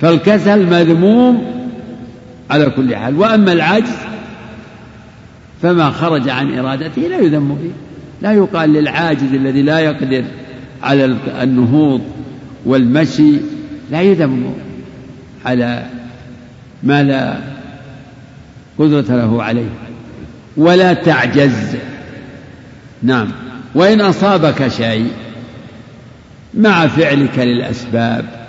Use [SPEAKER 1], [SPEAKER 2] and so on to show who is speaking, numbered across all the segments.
[SPEAKER 1] فالكسل مذموم على كل حال. وأما العجز فما خرج عن إرادته لا يذم فيه لا يقال للعاجز الذي لا يقدر على النهوض والمشي لا يذم على ما لا قدرة له عليه. ولا تعجز. نعم. وإن أصابك شيء مع فعلك للأسباب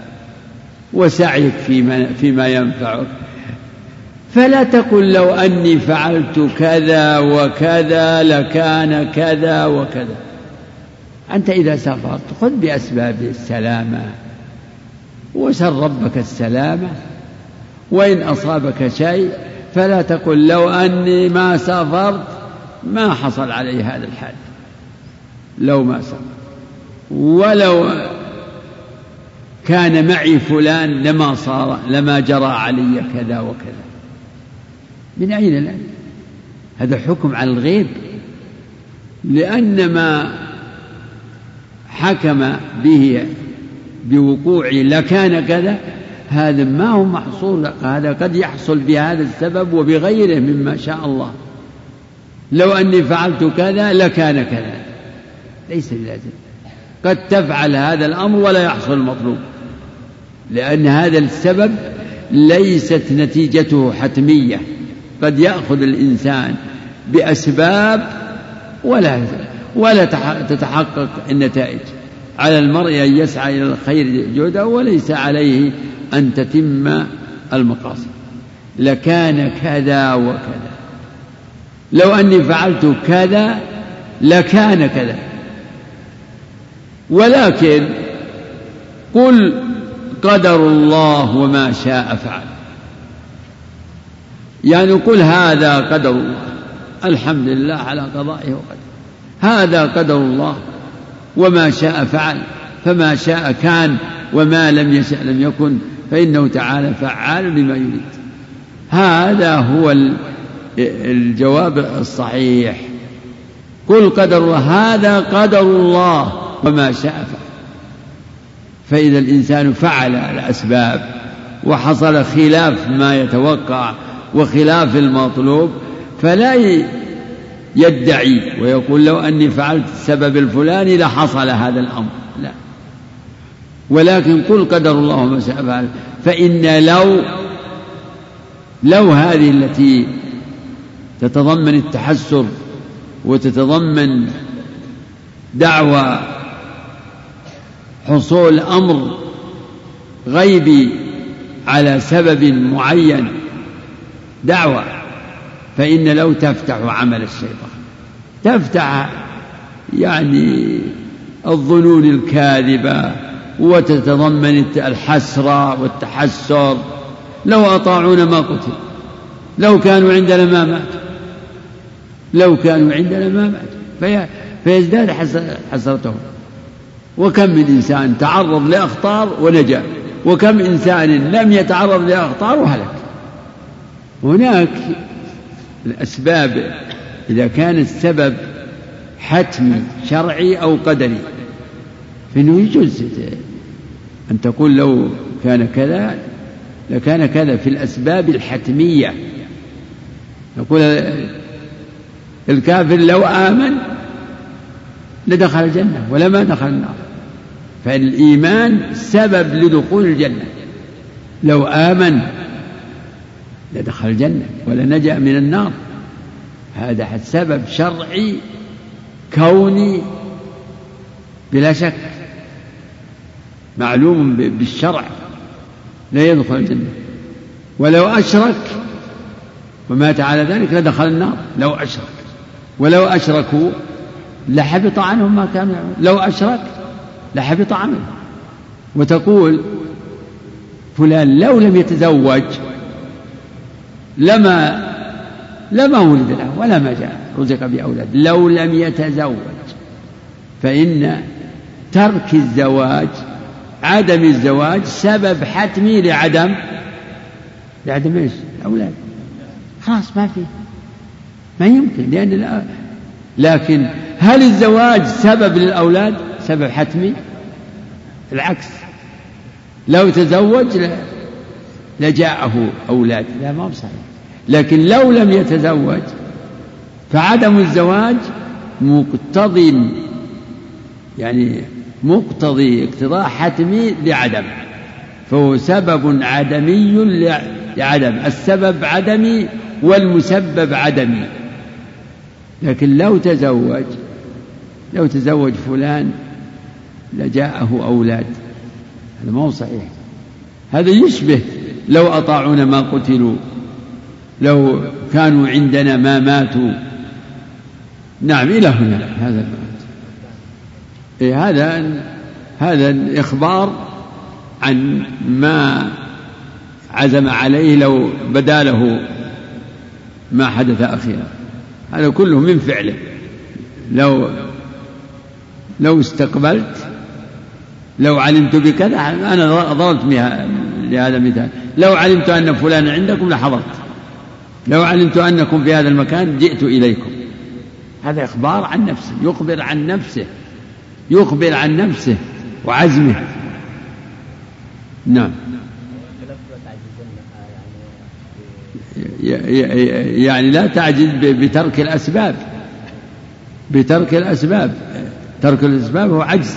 [SPEAKER 1] وسعيك فيما, فيما ينفعك. فلا تقل لو أني فعلت كذا وكذا لكان كذا وكذا. أنت إذا سافرت خذ بأسباب السلامة. وسل ربك السلامة. وإن أصابك شيء فلا تقل لو أني ما سافرت ما حصل علي هذا الحال لو ما سافرت. ولو كان معي فلان لما صار لما جرى علي كذا وكذا. من أين الآن هذا حكم على الغيب. لأن ما حكم به بوقوعي لكان كذا هذا ما هو محصول هذا قد يحصل بهذا السبب وبغيره مما شاء الله. لو أني فعلت كذا لكان كذا. ليس بلازم. قد تفعل هذا الأمر ولا يحصل المطلوب. لأن هذا السبب ليست نتيجته حتمية. قد يأخذ الإنسان بأسباب ولا ولا تتحقق النتائج. على المرء أن يسعى إلى الخير جهدا وليس عليه أن تتم المقاصد. لكان كذا وكذا. لو أني فعلت كذا لكان كذا. ولكن قل قدر الله وما شاء فعل. يعني قل هذا قدر الله. الحمد لله على قضائه وقدره. هذا قدر الله وما شاء فعل. فما شاء كان وما لم يشأ لم يكن. فإنه تعالى فعال لما يريد. هذا هو الجواب الصحيح. قل قدر الله. هذا قدر الله وما شاء فعل. فإذا الإنسان فعل الأسباب وحصل خلاف ما يتوقع وخلاف المطلوب فلا يدعي ويقول لو أني فعلت السبب الفلاني لحصل هذا الأمر لا. ولكن قل قدر الله ما شاء فعل فإن لو لو هذه التي تتضمن التحسر وتتضمن دعوى حصول أمر غيبي على سبب معين دعوة فإن لو تفتح عمل الشيطان تفتح يعني الظنون الكاذبة وتتضمن الحسرة والتحسر لو أطاعونا ما قتل لو كانوا عندنا ما ماتوا لو كانوا عندنا ما ماتوا فيزداد حسرتهم. وكم من إنسان تعرض لأخطار ونجا وكم إنسان لم يتعرض لأخطار وهلك. هناك الأسباب إذا كان السبب حتمي شرعي أو قدري فإنه يجوز أن تقول لو كان كذا لكان كذا في الأسباب الحتمية. نقول الكافر لو آمن لدخل الجنة ولا ما دخل النار. فالإيمان سبب لدخول الجنة. لو آمن لدخل الجنة ولنجأ من النار. هذا سبب شرعي كوني بلا شك معلوم بالشرع لا يدخل الجنة. ولو أشرك ومات على ذلك لدخل النار. لو أشرك. ولو أشركوا لحبط عنهم ما كانوا يعملون. لو أشرك لحبط عنه وتقول فلان لو لم يتزوج لما لما ولد له ولا ما جاء رزق بأولاد. لو لم يتزوج فإن ترك الزواج عدم الزواج سبب حتمي لعدم لعدم إيش؟ الأولاد خلاص ما في. ما يمكن لأن لكن هل الزواج سبب للأولاد؟ سبب حتمي؟ العكس. لو تزوج لجاءه أولاد. لا ما صحيح لكن لو لم يتزوج فعدم الزواج مقتضي يعني مقتضي اقتضاء حتمي لعدم. فهو سبب عدمي لعدم. السبب عدمي والمسبب عدمي. لكن لو تزوج لو تزوج فلان لجاءه أولاد. هذا ما هو صحيح. هذا يشبه لو أطاعونا ما قتلوا. لو كانوا عندنا ما ماتوا. نعم إلى هنا هذا إيه هذا هذا إخبار عن ما عزم عليه لو بدا له ما حدث أخيرا. هذا كله من فعله. لو لو استقبلت لو علمت بكذا أنا ضربت لهذا المثال. لو علمت أن فلان عندكم لحضرت. لو علمت أنكم في هذا المكان جئت إليكم. هذا إخبار عن نفسه يخبر عن نفسه يخبر عن نفسه وعزمه. نعم. يعني لا تعجز بترك الأسباب. بترك الأسباب. ترك الأسباب هو عجز.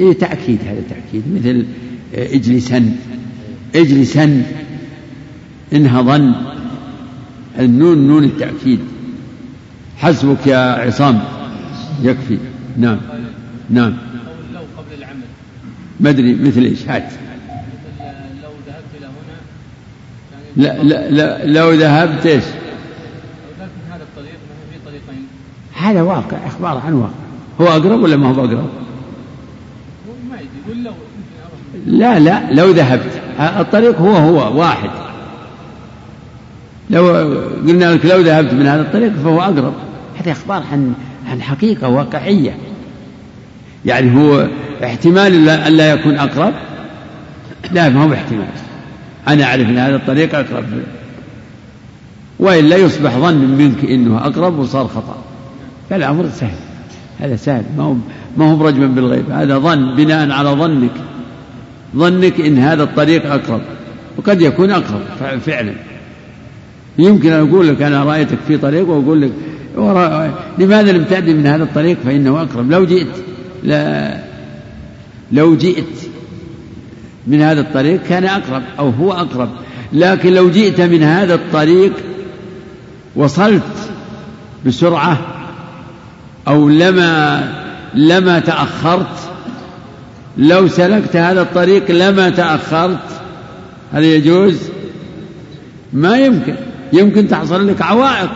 [SPEAKER 1] إيه تأكيد هذا تأكيد. مثل اجلسن اجلسن انهضن النون نون التأكيد. حسبك يا عصام. يكفي. نعم. نعم. لو قبل العمل. ما أدري مثل إيش؟ هات لو ذهبت إلى هنا لا لا لا لو ذهبت إيش؟ لو ذهبت من هذا الطريق في طريقين. هذا واقع إخبار عن واقع. هو أقرب ولا ما هو أقرب؟ ما يدري لو لا لا لو ذهبت. الطريق هو هو واحد. لو قلنا لك لو ذهبت من هذا الطريق فهو أقرب. هذه أخبار عن عن حقيقة واقعية. يعني هو احتمال أن لا يكون أقرب؟ لا ما هو احتمال. أنا أعرف أن هذا الطريق أقرب. وإلا يصبح ظن منك أنه أقرب وصار خطأ. فالأمر سهل. هذا سهل. ما هو ما هو برجما بالغيب. هذا ظن. بناء على ظنك. ظنك إن هذا الطريق أقرب. وقد يكون أقرب. فعلا. يمكن أن أقول لك أنا رأيتك في طريق وأقول لك لماذا لم تأتي من هذا الطريق؟ فإنه أقرب. لو جئت. لا. لو جئت. من هذا الطريق كان أقرب أو هو أقرب. لكن لو جئت من هذا الطريق وصلت بسرعة أو لما لما تأخرت لو سلكت هذا الطريق لما تأخرت هل يجوز؟ ما يمكن. يمكن تحصل لك عوائق.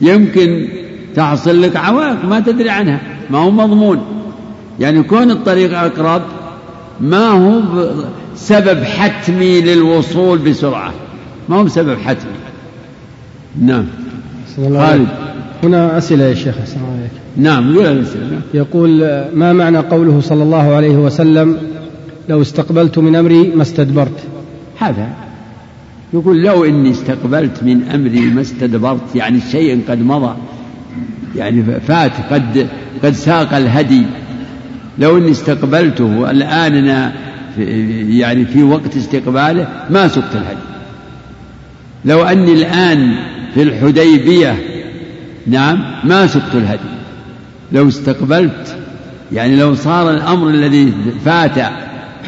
[SPEAKER 1] يمكن تحصل لك عوائق ما تدري عنها ما هو مضمون. يعني كون الطريق أقرب ما هو سبب حتمي للوصول بسرعة. ما هو سبب حتمي. نعم.
[SPEAKER 2] خالد. هنا أسئلة يا شيخ عليك
[SPEAKER 1] نعم الأسئلة نعم.
[SPEAKER 2] يقول ما معنى قوله صلى الله عليه وسلم لو استقبلت من أمري ما استدبرت؟
[SPEAKER 1] هذا يقول لو إني استقبلت من أمري ما استدبرت يعني شيء قد مضى يعني فات قد قد ساق الهدي. لو إني استقبلته الآن أنا في يعني في وقت استقباله ما سقت الهدي. لو أني الآن في الحديبية نعم ما سقت الهدي. لو استقبلت يعني لو صار الأمر الذي فات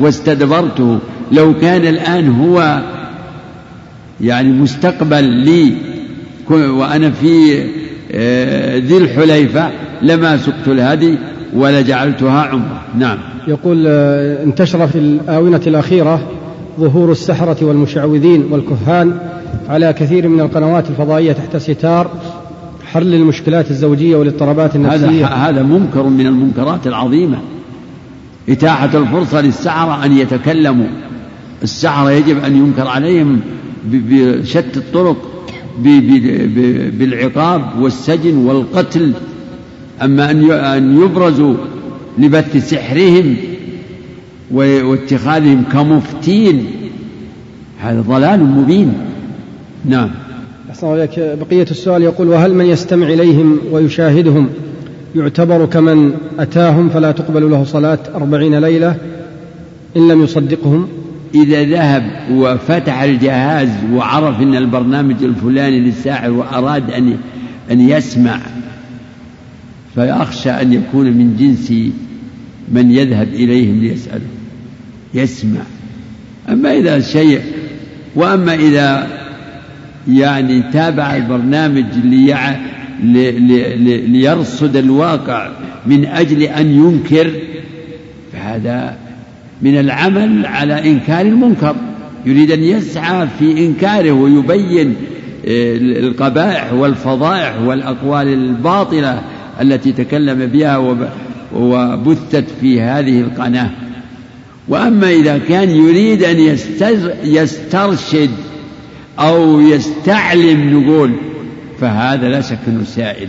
[SPEAKER 1] واستدبرته لو كان الآن هو يعني مستقبل لي وأنا في آه، ذي الحليفة لما سقت الهدي ولجعلتها عمرة. نعم.
[SPEAKER 2] يقول آه، انتشر في الآونة الأخيرة ظهور السحرة والمشعوذين والكهان على كثير من القنوات الفضائية تحت ستار حل المشكلات الزوجية والاضطرابات النفسية.
[SPEAKER 1] هذا هذا منكر من المنكرات العظيمة. إتاحة الفرصة للسحرة أن يتكلموا. السحرة يجب أن ينكر عليهم بشتى الطرق بالعقاب والسجن والقتل. أما أن يبرزوا لبث سحرهم واتخاذهم كمفتين هذا ضلال مبين. نعم.
[SPEAKER 2] أحسن عليك بقية السؤال يقول وهل من يستمع إليهم ويشاهدهم يعتبر كمن أتاهم فلا تقبل له صلاة أربعين ليلة إن لم يصدقهم؟
[SPEAKER 1] إذا ذهب وفتح الجهاز وعرف أن البرنامج الفلاني للساحر وأراد أن أن يسمع فيخشى أن يكون من جنس من يذهب إليهم ليسأله يسمع. أما إذا شيء وأما إذا يعني تابع البرنامج ليع... ليرصد الواقع من أجل أن ينكر فهذا من العمل على إنكار المنكر. يريد أن يسعى في إنكاره ويبين آه، القبائح والفضائح والأقوال الباطلة التي تكلم بها وبثت في هذه القناة. وأما إذا كان يريد أن يسترشد أو يستعلم نقول فهذا لا شك أنه سائل.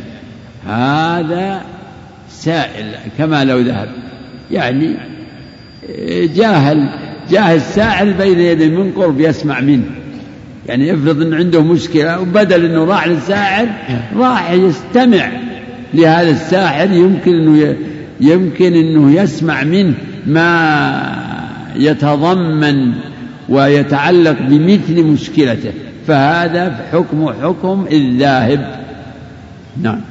[SPEAKER 1] هذا سائل كما لو ذهب. يعني جاهل جاه السائل بين يدي من قرب يسمع منه. يعني افرض إن عنده مشكلة وبدل إنه راح للساحر راح يستمع. لهذا الساحر يمكن إنه يمكن إنه يسمع منه ما يتضمن ويتعلق بمثل مشكلته. فهذا حكم حكم الذاهب. نعم.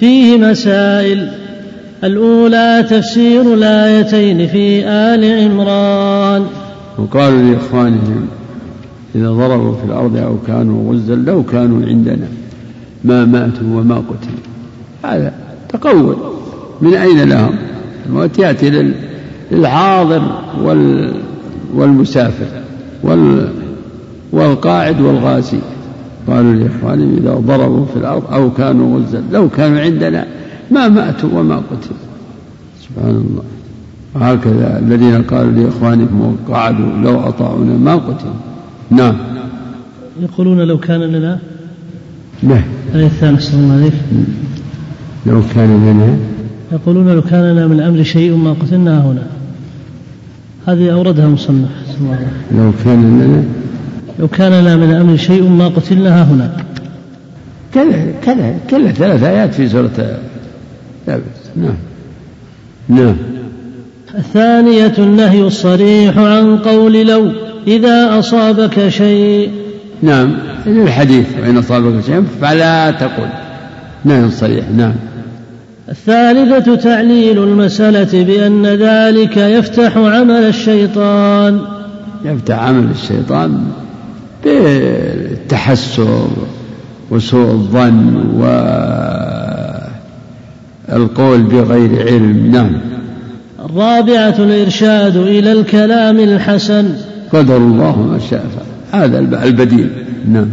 [SPEAKER 3] فيه مسائل. الأولى تفسير الآيتين في آل عمران.
[SPEAKER 1] وقالوا لإخوانهم إذا ضربوا في الأرض أو كانوا غزا لو كانوا عندنا ما ماتوا وما قتلوا. هذا تقول. من أين لهم؟ الموت يأتي للحاضر والمسافر والقاعد والغازي. قالوا لإخوانهم إذا ضربوا في الأرض أو كانوا غزا لو كانوا عندنا ما ماتوا وما قتلوا. سبحان الله. وهكذا الذين قالوا لإخوانهم وقعدوا لو أطاعونا ما قتلوا. نعم.
[SPEAKER 3] يقولون لو كان لنا
[SPEAKER 1] نعم
[SPEAKER 3] الآية الثانية الله عليك
[SPEAKER 1] لو كان لنا.
[SPEAKER 3] يقولون لو كان لنا من الأمر شيء ما قتلنا هنا. هذه أوردها مصنف.
[SPEAKER 1] لو كان لنا.
[SPEAKER 3] لو كان لنا من الأمر شيء ما قتلنا هنا.
[SPEAKER 1] كذا كذا كذا ثلاث آيات في سورة نعم. نعم.
[SPEAKER 3] الثانية النهي الصريح عن قول لو إذا أصابك شيء.
[SPEAKER 1] نعم. الحديث وإن أصابك شيء فلا تقل. نهي صريح. نعم.
[SPEAKER 3] الثالثة تعليل المسألة بأن ذلك يفتح عمل الشيطان.
[SPEAKER 1] يفتح عمل الشيطان بالتحسر وسوء الظن والقول بغير علم. نعم.
[SPEAKER 3] الرابعة الإرشاد إلى الكلام الحسن.
[SPEAKER 1] قدر الله ما شاء هذا البديل. نعم.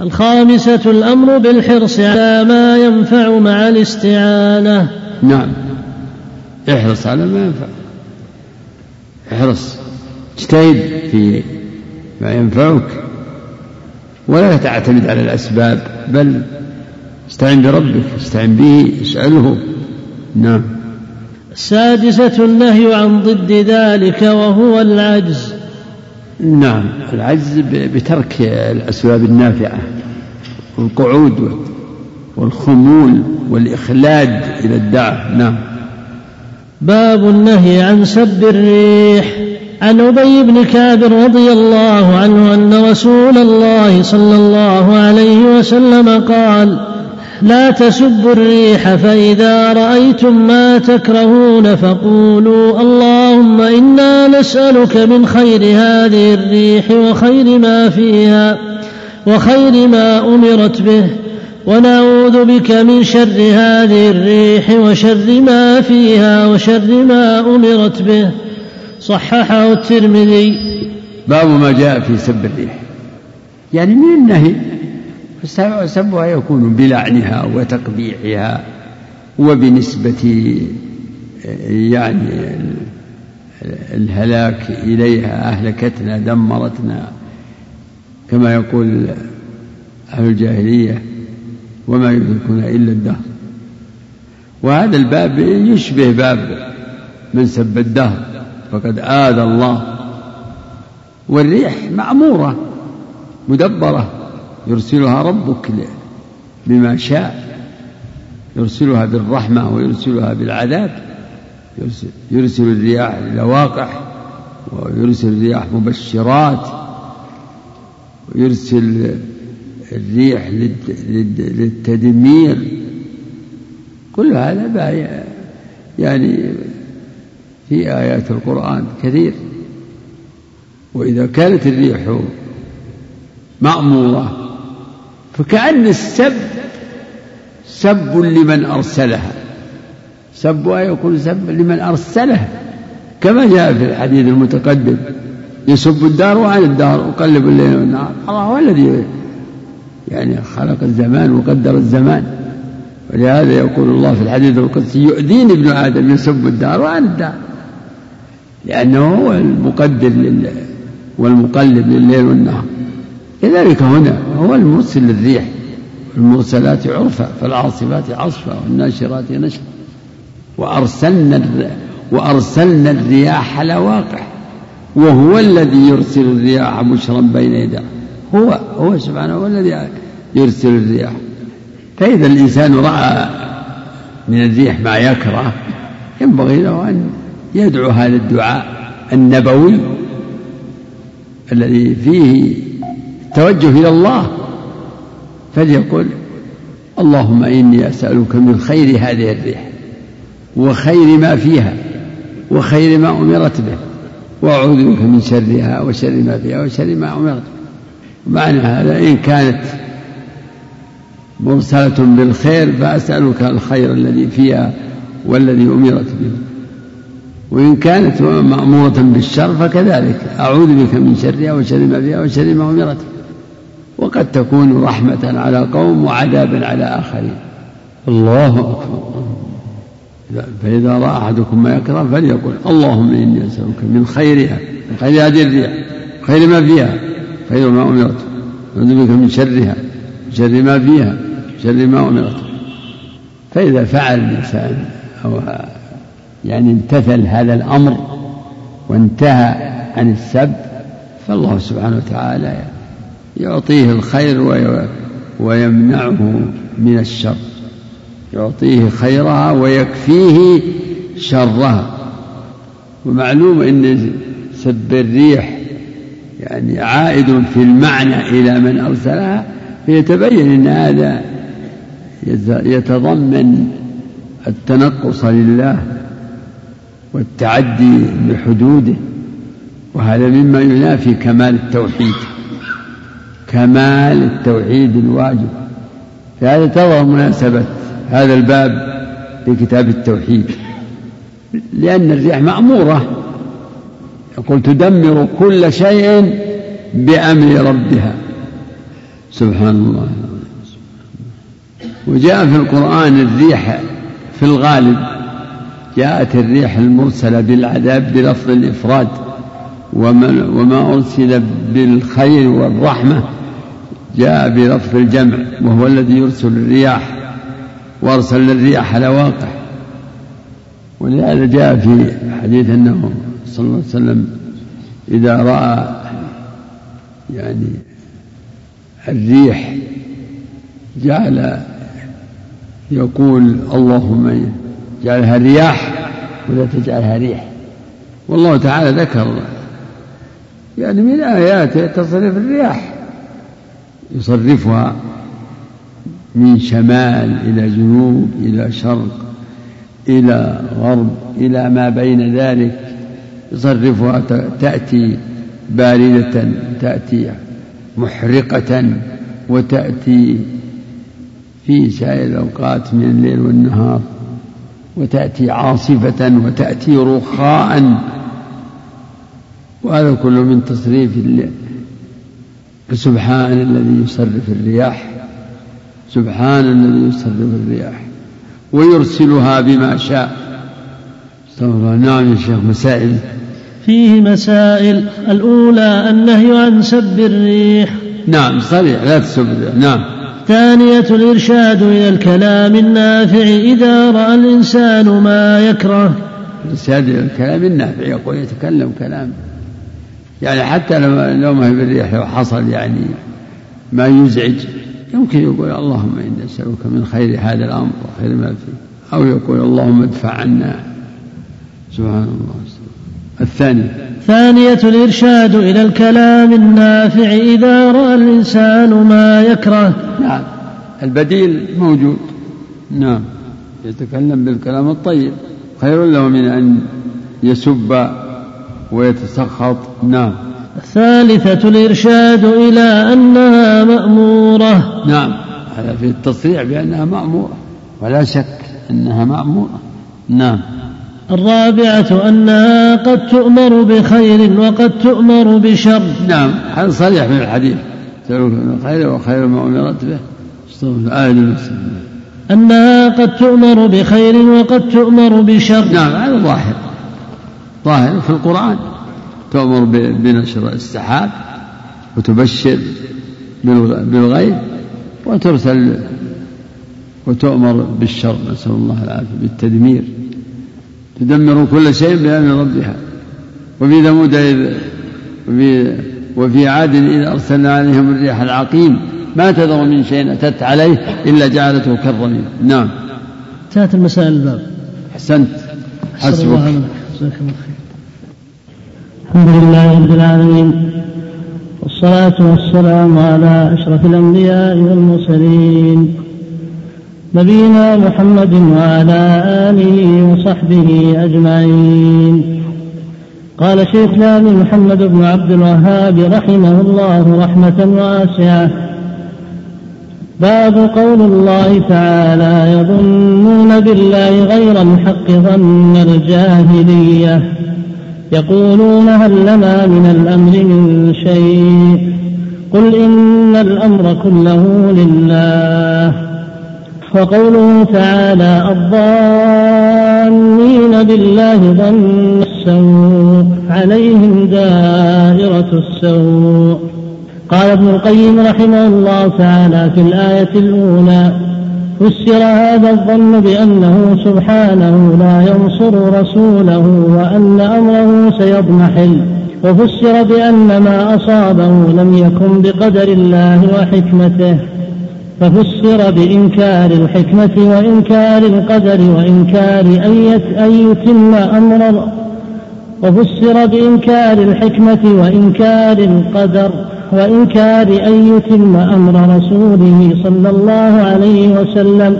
[SPEAKER 3] الخامسة الأمر بالحرص على ما ينفع مع الاستعانة.
[SPEAKER 1] نعم. احرص على ما ينفع. احرص. اجتهد في ما ينفعك. ولا تعتمد على الأسباب بل استعن بربك استعن به اسأله. نعم.
[SPEAKER 3] السادسة النهي عن ضد ذلك وهو العجز.
[SPEAKER 1] نعم العجز بترك الأسباب النافعة والقعود والخمول والإخلاد إلى الدعوة نعم.
[SPEAKER 3] باب النهي عن سب الريح. عن أبي بن كعب رضي الله عنه أن رسول الله صلى الله عليه وسلم قال لا تسبوا الريح فإذا رأيتم ما تكرهون فقولوا اللهم إنا نسألك من خير هذه الريح وخير ما فيها وخير ما أمرت به ونعوذ بك من شر هذه الريح وشر ما فيها وشر ما أمرت به. صححه الترمذي.
[SPEAKER 1] باب ما جاء في سب الريح. يعني من النهي سبها يكون بلعنها وتقبيحها وبنسبة يعني الهلاك إليها أهلكتنا دمرتنا كما يقول أهل الجاهلية وما يدركون إلا الدهر. وهذا الباب يشبه باب من سب الدهر فقد آذى الله. والريح معمورة مدبرة يرسلها ربك بما شاء يرسلها بالرحمة ويرسلها بالعذاب. يرسل, الرياح لواقع ويرسل الرياح مبشرات ويرسل الريح للتدمير. كل هذا يعني في آيات القرآن كثير. وإذا كانت الريح مأمورة فكأن السب سب لمن أرسلها. سبها يكون سب لمن أرسلها كما جاء في الحديث المتقدم يسب الدار وعن الدار وقلب الليل والنهار. الله هو الذي يعني خلق الزمان وقدر الزمان. ولهذا يقول الله في الحديث القدسي يؤذيني ابن آدم يسب الدار وعن الدار. لأنه هو المقدر لله والمقلب لليل والنهار. كذلك هنا هو المرسل للريح. المرسلات عرفا فالعاصفات عصفا والناشرات نشرا. وأرسلنا وأرسلنا الرياح لواقع وهو الذي يرسل الرياح بشرا بين يديه. هو هو سبحانه هو الذي يرسل الرياح. فإذا الإنسان رأى من الريح ما يكره ينبغي له أن يدعو هذا الدعاء النبوي الذي فيه توجه إلى الله فليقل اللهم إني أسألك من خير هذه الريح. وخير ما فيها وخير ما أمرت به وأعوذ بك من شرها وشر ما فيها وشر ما أمرت معنى هذا إن كانت مرسلة بالخير فأسألك الخير الذي فيها والذي أمرت به. وإن كانت مأمورة بالشر فكذلك. أعوذ بك من شرها وشر ما فيها وشر ما أمرت وقد تكون رحمة على قوم وعذابا على آخرين. الله أكبر. فإذا رأى أحدكم ما يكره فليقل اللهم إني أسألك من خيرها من خير هذه الريح خير ما فيها خير ما أمرت أعوذ بك من شرها شر ما فيها شر ما أمرت. فإذا فعل الإنسان أو يعني امتثل هذا الأمر وانتهى عن السب فالله سبحانه وتعالى يعطيه الخير ويمنعه من الشر. يعطيه خيرها ويكفيه شرها. ومعلوم إن سب الريح يعني عائد في المعنى إلى من أرسلها فيتبين إن هذا يتضمن التنقص لله والتعدي بحدوده. وهذا مما ينافي كمال التوحيد كمال التوحيد الواجب. فهذا تظهر مناسبة هذا الباب لكتاب التوحيد. لأن الريح مأمورة. يقول تدمر كل شيء بأمر ربها. سبحان الله. وجاء في القرآن الريح في الغالب. جاءت الريح المرسلة بالعذاب بلفظ الإفراد. وما أرسل بالخير والرحمة. جاء بلفظ الجمع. وهو الذي يرسل الرياح. وارسلنا الرياح لواقع ولهذا جاء في حديث أنه صلى الله عليه وسلم إذا رأى يعني الريح جعل يقول اللهم جعلها رياح ولا تجعلها ريح. والله تعالى ذكر يعني من آياته تصرف الرياح يصرفها من شمال إلى جنوب إلى شرق إلى غرب إلى ما بين ذلك يصرفها تأتي باردة تأتي محرقة وتأتي في سائر الأوقات من الليل والنهار وتأتي عاصفة وتأتي رخاء. وهذا كله من تصريف سبحان الذي يصرف الرياح. سبحان الذي يصرف الرياح ويرسلها بما شاء. استغفر نعم يا شيخ مسائل.
[SPEAKER 3] فيه مسائل. الأولى النهي عن سب الريح.
[SPEAKER 1] نعم صريح لا تسب نعم.
[SPEAKER 3] ثانية الإرشاد إلى الكلام النافع. إذا رأى الإنسان ما يكره.
[SPEAKER 1] الإرشاد إلى الكلام النافع يقول يتكلم كلام. يعني حتى لو لو ما هي بالريح لو حصل يعني ما يزعج. يمكن يقول اللهم إني أسألك من خير هذا الأمر وخير ما فيه أو يقول اللهم ادفع عنا. سبحان الله. الثاني
[SPEAKER 3] ثانية الإرشاد إلى الكلام النافع إذا رأى الإنسان ما يكره.
[SPEAKER 1] نعم. البديل موجود. نعم. يتكلم بالكلام الطيب. خير له من أن يسب ويتسخط. نعم.
[SPEAKER 3] الثالثة الإرشاد إلى أنها مأمورة.
[SPEAKER 1] نعم. هذا في التصريح بأنها مأمورة ولا شك أنها مأمورة. نعم.
[SPEAKER 3] الرابعة أنها قد تؤمر بخير وقد تؤمر بشر.
[SPEAKER 1] نعم. هذا صريح في الحديث. خير وخير ما أمرت به. المسلم
[SPEAKER 3] أنها قد تؤمر بخير وقد تؤمر بشر.
[SPEAKER 1] نعم. هذا ظاهر. ظاهر في القرآن. تؤمر بنشر السحاب وتبشر بالغيب وترسل وتؤمر بالشر نسأل الله العافية بالتدمير. تدمر كل شيء بأمر ربها. وفي ثمود وفي وفي عاد إذ أرسلنا عليهم الريح العقيم. ما تذر من شيء أتت عليه إلا جعلته كالرميم نعم.
[SPEAKER 3] انتهت المسائل الباب.
[SPEAKER 1] أحسنت. حسبك.
[SPEAKER 3] الحمد لله رب العالمين والصلاة والسلام على أشرف الأنبياء والمرسلين نبينا محمد وعلى آله وصحبه أجمعين قال شيخ الإسلام محمد بن عبد الوهاب رحمه الله رحمة واسعة باب قول الله تعالى يظنون بالله غير الحق ظن الجاهلية يقولون هل لنا من الأمر من شيء؟ قل إن الأمر كله لله. وقوله تعالى الظانين بالله ظن السوء عليهم دائرة السوء. قال ابن القيم رحمه الله تعالى في الآية الأولى فسر هذا الظن بأنه سبحانه لا ينصر رسوله وأن أمره سيضمحل وفسر بأن ما أصابه لم يكن بقدر الله وحكمته ففسر بإنكار الحكمة وإنكار القدر وإنكار أن يتم أمر وفسر بإنكار الحكمة وإنكار القدر. وإنكار أن يتم أمر رسوله صلى الله عليه وسلم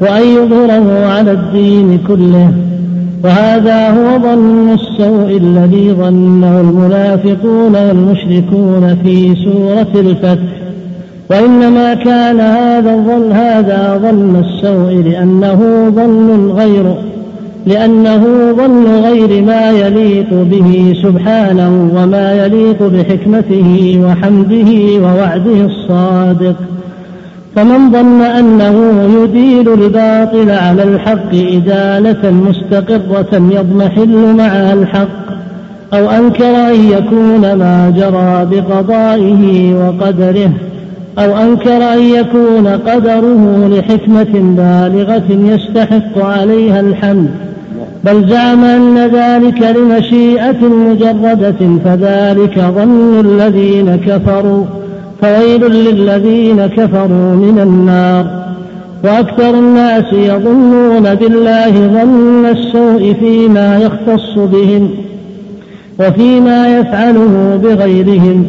[SPEAKER 3] وأن يظهره على الدين كله. وهذا هو ظن السوء الذي ظنه المنافقون والمشركون في سورة الفتح. وإنما كان هذا الظن هذا ظن السوء لأنه ظن غير لأنه ظن غير ما يليق به سبحانه وما يليق بحكمته وحمده ووعده الصادق. فمن ظن أنه يديل الباطل على الحق إدالة مستقرة يضمحل معها الحق أو أنكر أن يكون ما جرى بقضائه وقدره أو أنكر أن يكون قدره لحكمة بالغة يستحق عليها الحمد. بل زعم أن ذلك لمشيئة مجردة فذلك ظن الذين كفروا فويل للذين كفروا من النار. وأكثر الناس يظنون بالله ظن السوء فيما يختص بهم وفيما يفعله بغيرهم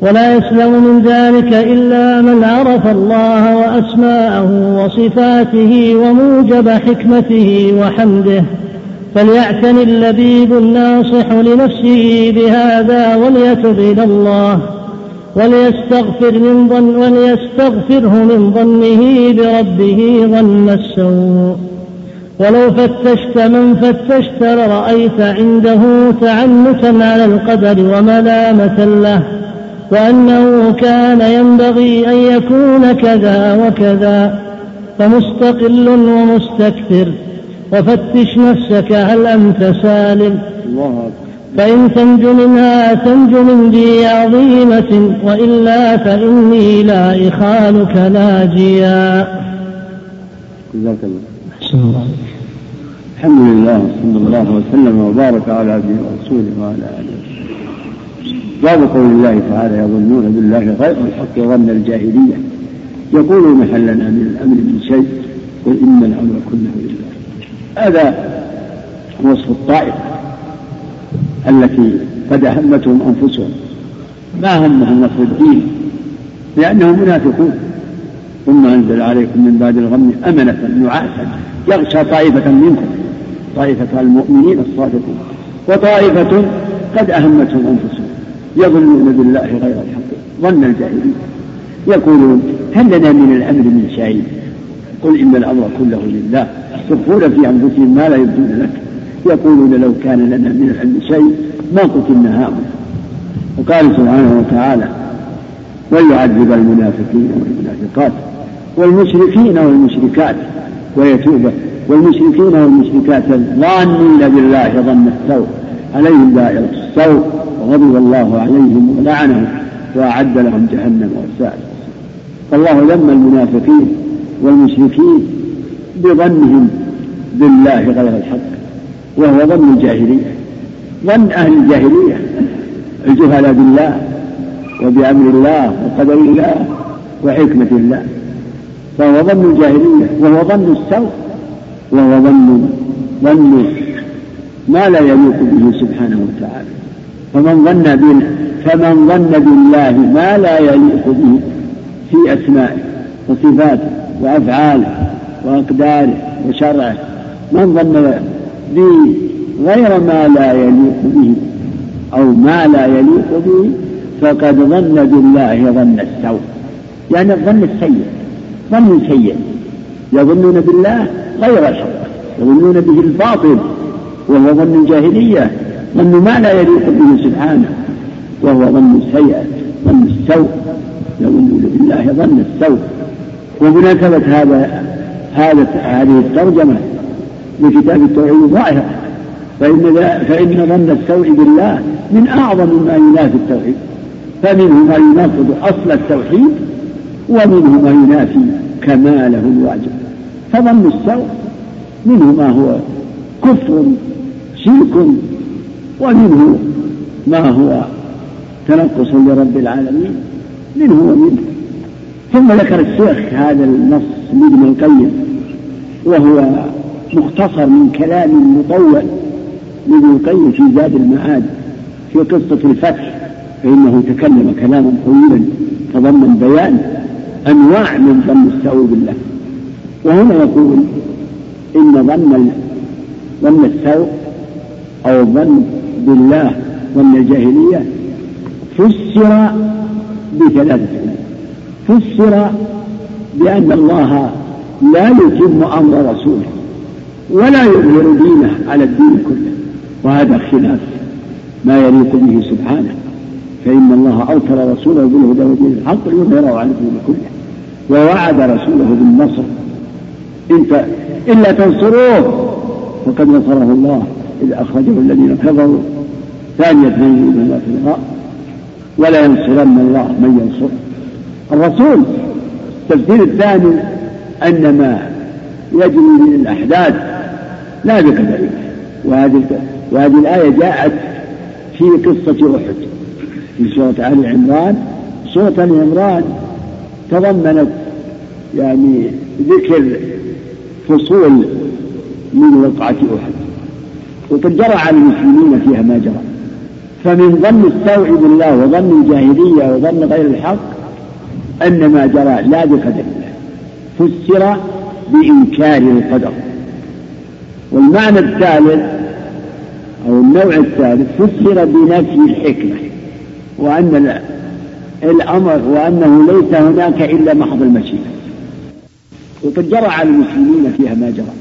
[SPEAKER 3] ولا يسلم من ذلك إلا من عرف الله وأسماءه وصفاته وموجب حكمته وحمده. فليعتني اللبيب الناصح لنفسه بهذا وليتب إلى الله وليستغفر من ظن وليستغفره من ظنه بربه ظن السوء. ولو فتشت من فتشت لرأيت عنده تعنتا على القدر وملامة له وأنه كان ينبغي أن يكون كذا وكذا فمستقل ومستكثر. وفتش نفسك هل أنت سالم؟ فإن تنج منها تنج من ذي عظيمة وإلا فإني لا إخالك ناجيا.
[SPEAKER 4] جزاك الله. الحمد لله صلى الله وسلم وبارك على عبده ورسوله وعلى آله باب قول الله تعالى يظنون بالله غير الحق ظن الجاهلية. يقولون هل لنا من الأمر من شيء قل إن الأمر كله لله. هذا وصف الطائفة
[SPEAKER 1] التي قد أهمتهم أنفسهم. ما همهم نصر الدين؟ لأنهم منافقون. ثم أنزل عليكم من بعد الغم أمنة نعاسا يغشى طائفة منكم طائفة المؤمنين الصادقين وطائفة قد أهمتهم أنفسهم. يظنون بالله غير الحق ظن الجاهلين يقولون هل لنا من الأمر من شيء؟ قل إن الأمر كله لله. يخفون في أنفسهم ما لا يبدون لك. يقولون لو كان لنا من العلم شيء ما قتلنا هؤلاء. وقال سبحانه وتعالى ويعذب المنافقين والمنافقات والمشركين والمشركات ويتوب والمشركين والمشركات الظانين بالله ظن السوء عليهم دائرة السوء وغضب الله عليهم ولعنهم وأعد لهم جهنم وساءت فالله ذم المنافقين والمشركين بظنهم بالله غير الحق وهو ظن الجاهلية ظن أهل الجاهلية الجهلاء بالله وبأمر الله وقدر الله وحكمة الله فهو ظن الجاهلية وهو ظن السوء وهو ظن ظن ما لا يليق به سبحانه وتعالى. فمن ظن بنا فمن ظن بالله ما لا يليق به في أسمائه وصفاته وأفعاله وأقداره وشرعه. من ظن به غير ما لا يليق به أو ما لا يليق به فقد ظن بالله ظن السوء. يعني الظن السيء ظن سيء. يظنون بالله غير الحق يظنون به الباطل وهو ظن الجاهلية ظن ما لا يليق به سبحانه وهو ظن السيء ظن السوء. يظنون بالله ظن السوء. ومناسبة هذا هذا هذه الترجمة لكتاب التوحيد ظاهرة فإن فإن ظن السوء بالله من أعظم ما ينافي التوحيد. فمنه ما يناقض أصل التوحيد ومنه ما ينافي كماله الواجب. فظن السوء منه ما هو كفر شرك ومنه ما هو تنقص لرب العالمين. منه ومنه. ثم ذكر الشيخ هذا النص لابن القيم وهو مختصر من كلام مطول لابن القيم في زاد المعاد في قصة الفتح فإنه تكلم كلاما طويلا تضمن بيان أنواع من ظن السوء بالله. وهنا يقول إن ظن ظن السوء أو ظن بالله ظن الجاهلية فسر بثلاثة فسر بأن الله لا يتم أمر رسوله ولا يظهر دينه على الدين كله وهذا خلاف ما يليق به سبحانه فإن الله أرسل رسوله بالهدى ودين الحق ليظهره على الدين كله ووعد رسوله بالنصر. إن إلا تنصروه فقد نصره الله إذ أخرجه الذين كفروا. ثانية اثنين في الغار ولا ينصرن الله من ينصره. الرسول. التفسير الثاني أن ما يجري من الأحداث لا بقدر وهذه وهذه الآية جاءت في قصة أحد في سورة آل عمران. سورة آل عمران تضمنت يعني ذكر فصول من وقعة أحد. وقد جرى على المسلمين فيها ما جرى. فمن ظن السوء بالله وظن الجاهلية وظن غير الحق أن ما جرى لا بقدر الله فسر بإنكار القدر. والمعنى الثالث أو النوع الثالث فسر بنفي الحكمة وأن الأمر وأنه ليس هناك إلا محض المشيئة. وقد جرى على المسلمين فيها ما جرى.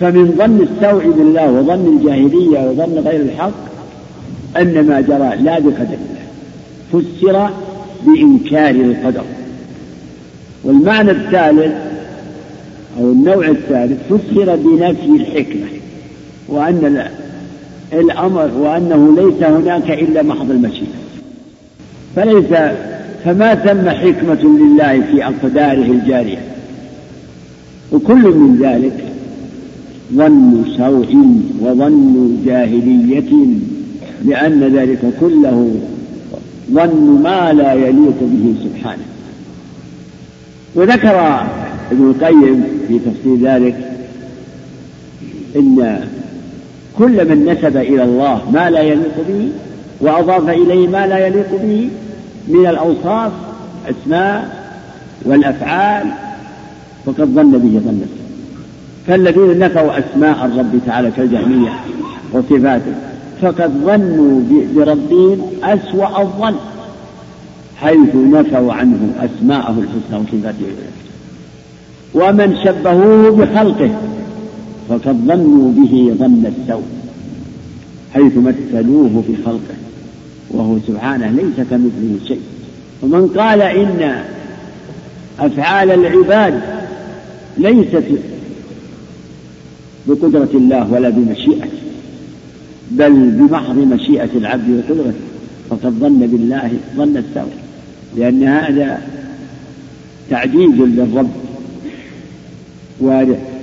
[SPEAKER 1] فمن ظن السوء بالله وظن الجاهلية وظن غير الحق أن ما جرى لا بقدر الله. فسر بإنكار القدر. والمعنى الثالث أو النوع الثالث فسر بنفي الحكمة وأن الأمر وأنه ليس هناك إلا محض المشيئة. فليس فما ثم حكمة لله في أقداره الجارية؟ وكل من ذلك ظن سوء وظن جاهلية لأن ذلك كله ظن ما لا يليق به سبحانه. وذكر ابن القيم في تفسير ذلك إن كل من نسب إلى الله ما لا يليق به وأضاف إليه ما لا يليق به من الأوصاف أسماء والأفعال فقد ظن به ظن فالذين نفوا أسماء الرب تعالى كالجهمية وصفاته فقد ظنوا بربهم أسوأ الظن حيث نفوا عنه أسماءه الحسنى وصفاته ومن شبهوه بخلقه فقد ظنوا به ظن السوء حيث مثلوه بخلقه وهو سبحانه ليس كمثله شيء. ومن قال إن أفعال العباد ليست بقدرة الله ولا بمشيئته بل بمحض مشيئة العبد وقدرته فقد ظن بالله ظن السوء لأن هذا تعجيز للرب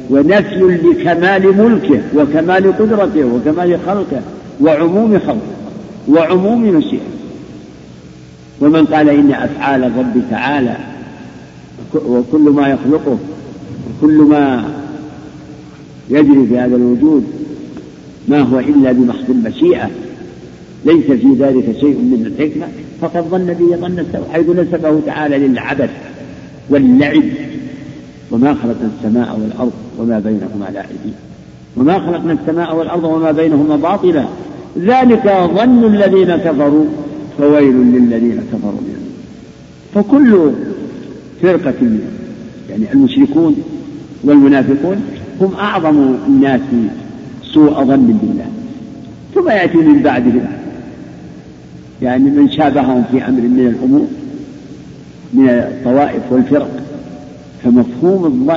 [SPEAKER 1] ونفي لكمال ملكه وكمال قدرته وكمال خلقه وعموم خلقه وعموم مشيئته. ومن قال إن أفعال الرب تعالى وكل ما يخلقه وكل ما يجري في هذا الوجود ما هو إلا بمحض المشيئة ليس في ذلك شيء من الحكمة. فقد ظن به ظن السوء حيث نسبه تعالى للعبث واللعب. وما خلقنا السماء والأرض وما بينهما لاعبين وما خلقنا السماء والأرض وما بينهما باطلا. ذلك ظن الذين كفروا فويل للذين كفروا منهم فكل فرقة يعني المشركون والمنافقون هم أعظم الناس سوء ظن بالله. ثم يأتي من بعدهم يعني من شابههم في أمر من الأمور من الطوائف والفرق. فمفهوم